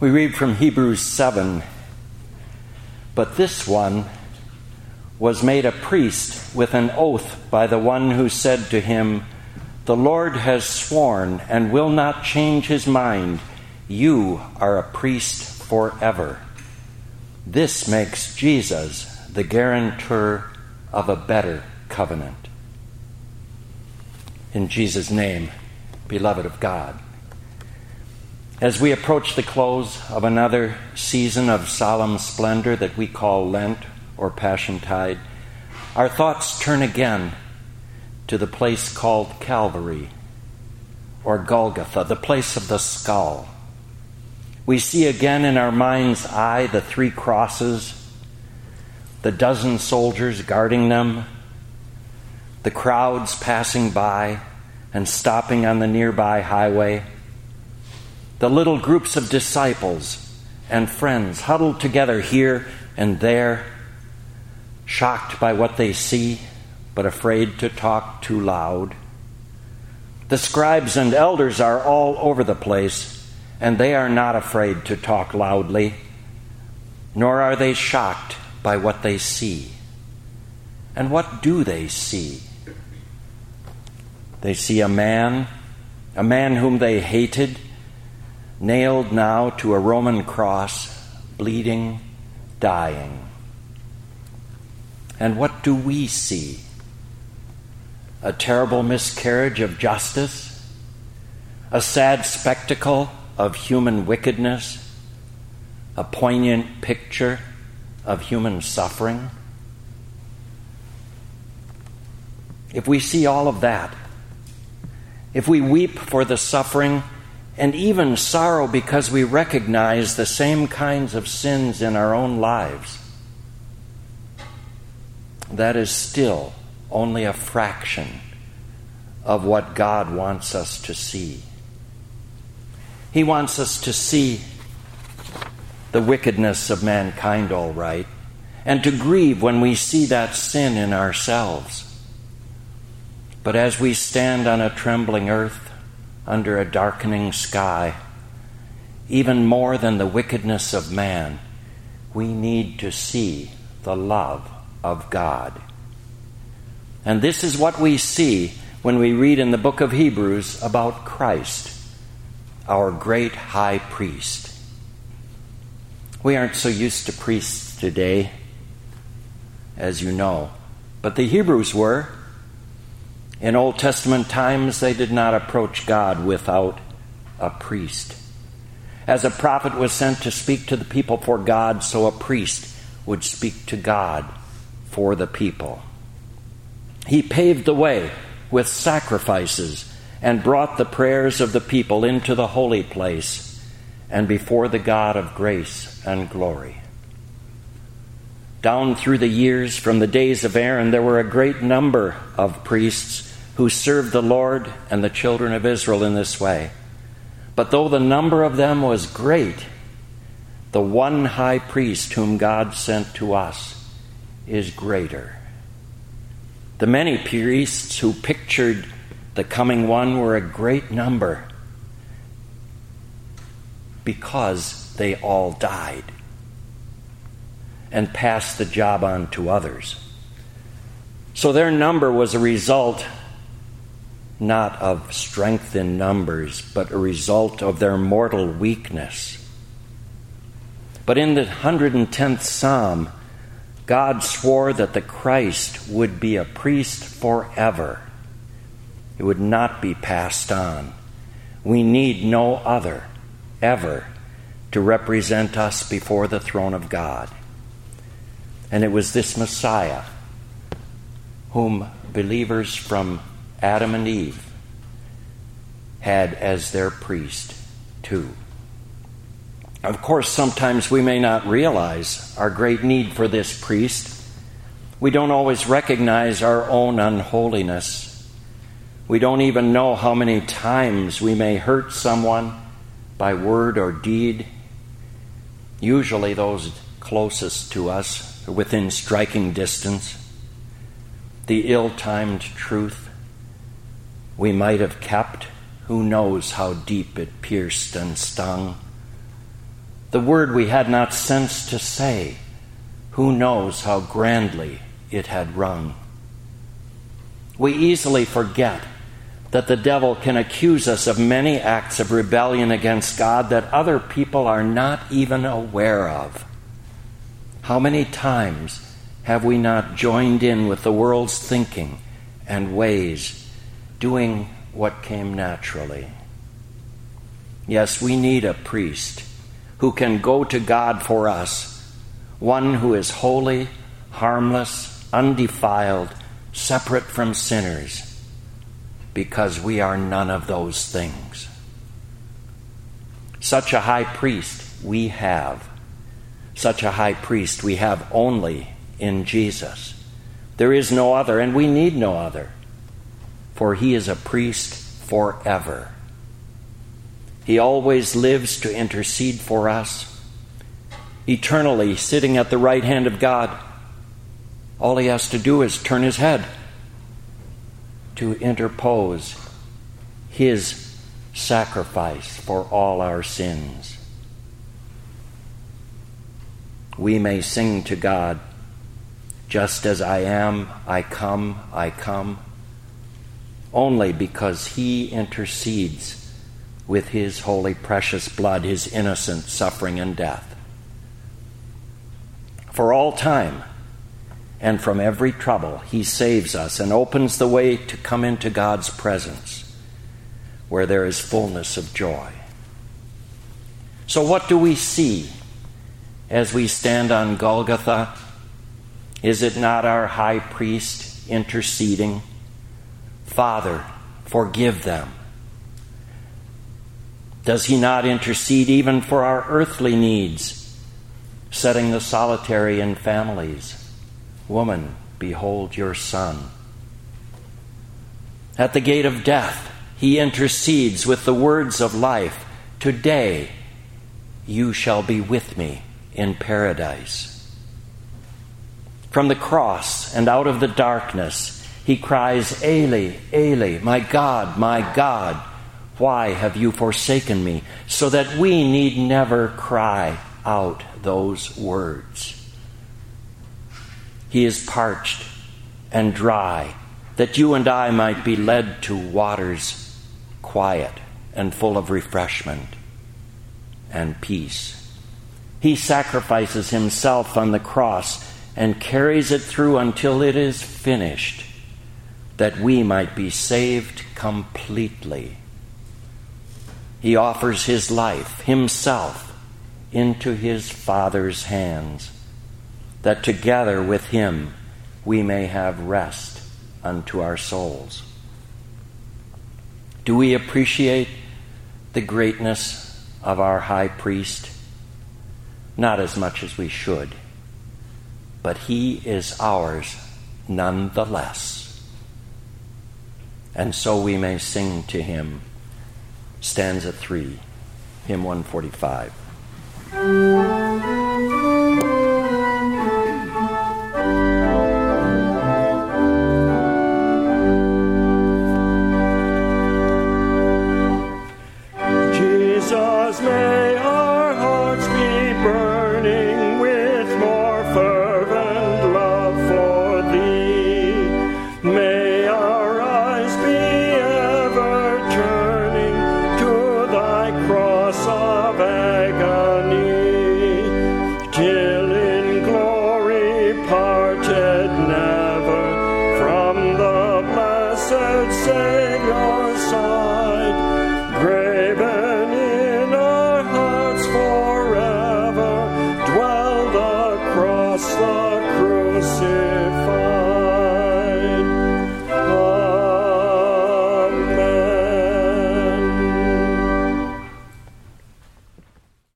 We read from Hebrews 7 But this one was made a priest with an oath by the one who said to him, The Lord has sworn and will not change his mind. You are a priest forever. This makes Jesus the guarantor of a better covenant. In Jesus' name, beloved of God. As we approach the close of another season of solemn splendor that we call Lent or Passiontide, our thoughts turn again to the place called Calvary or Golgotha, the place of the skull. We see again in our mind's eye the three crosses, the dozen soldiers guarding them, the crowds passing by and stopping on the nearby highway, the little groups of disciples and friends huddled together here and there, shocked by what they see, but afraid to talk too loud. The scribes and elders are all over the place, and they are not afraid to talk loudly, nor are they shocked by what they see. And what do they see? They see a man, a man whom they hated, nailed now to a Roman cross, bleeding, dying. And what do we see? A terrible miscarriage of justice? A sad spectacle of human wickedness? A poignant picture of human suffering? If we see all of that, if we weep for the suffering and even sorrow because we recognize the same kinds of sins in our own lives, that is still only a fraction of what God wants us to see. He wants us to see the wickedness of mankind, all right, and to grieve when we see that sin in ourselves. But as we stand on a trembling earth under a darkening sky, even more than the wickedness of man, we need to see the love of God. And this is what we see when we read in the book of Hebrews about Christ, our great high priest. We aren't so used to priests today, as you know, but the Hebrews were. In Old Testament times, they did not approach God without a priest. As a prophet was sent to speak to the people for God, so a priest would speak to God for the people. He paved the way with sacrifices and brought the prayers of the people into the holy place and before the God of grace and glory. Down through the years, from the days of Aaron, there were a great number of priests who served the Lord and the children of Israel in this way. But though the number of them was great, the one high priest whom God sent to us is greater. The many priests who pictured the coming one were a great number because they all died and passed the job on to others. So their number was a result not of strength in numbers, but a result of their mortal weakness. But in the 110th Psalm, God swore that the Christ would be a priest forever. It would not be passed on. We need no other, ever, to represent us before the throne of God. And it was this Messiah whom believers from Adam and Eve had as their priest, too. Of course, sometimes we may not realize our great need for this priest. We don't always recognize our own unholiness. We don't even know how many times we may hurt someone by word or deed. Usually, those closest to us, within striking distance. The ill timed truth we might have kept. Who knows how deep it pierced and stung? the word we had not sense to say, who knows how grandly it had rung. We easily forget that the devil can accuse us of many acts of rebellion against God that other people are not even aware of. How many times have we not joined in with the world's thinking and ways, doing what came naturally? Yes, we need a priest who can go to God for us, one who is holy, harmless, undefiled, separate from sinners because we are none of those things. Such a high priest we have. Such a high priest we have only in Jesus. There is no other, and we need no other, for he is a priest forever. He always lives to intercede for us, eternally sitting at the right hand of God. All he has to do is turn his head to interpose his sacrifice for all our sins. We may sing to God, just as I am, I come, I come, only because he intercedes with his holy, precious blood, his innocent suffering and death. For all time, and from every trouble, He saves us and opens the way to come into God's presence where there is fullness of joy. So, what do we see as we stand on Golgotha? Is it not our high priest interceding? Father, forgive them. Does he not intercede even for our earthly needs, setting the solitary in families? Woman, behold your son. At the gate of death, he intercedes with the words of life Today you shall be with me in paradise. From the cross and out of the darkness, he cries, Eli, Eli, my God, my God, why have you forsaken me? So that we need never cry out those words. He is parched and dry, that you and I might be led to waters quiet and full of refreshment and peace. He sacrifices himself on the cross and carries it through until it is finished, that we might be saved completely. He offers his life, himself, into his Father's hands that together with him we may have rest unto our souls. Do we appreciate the greatness of our high priest? Not as much as we should, but he is ours nonetheless. And so we may sing to him. Stanza 3, hymn 145.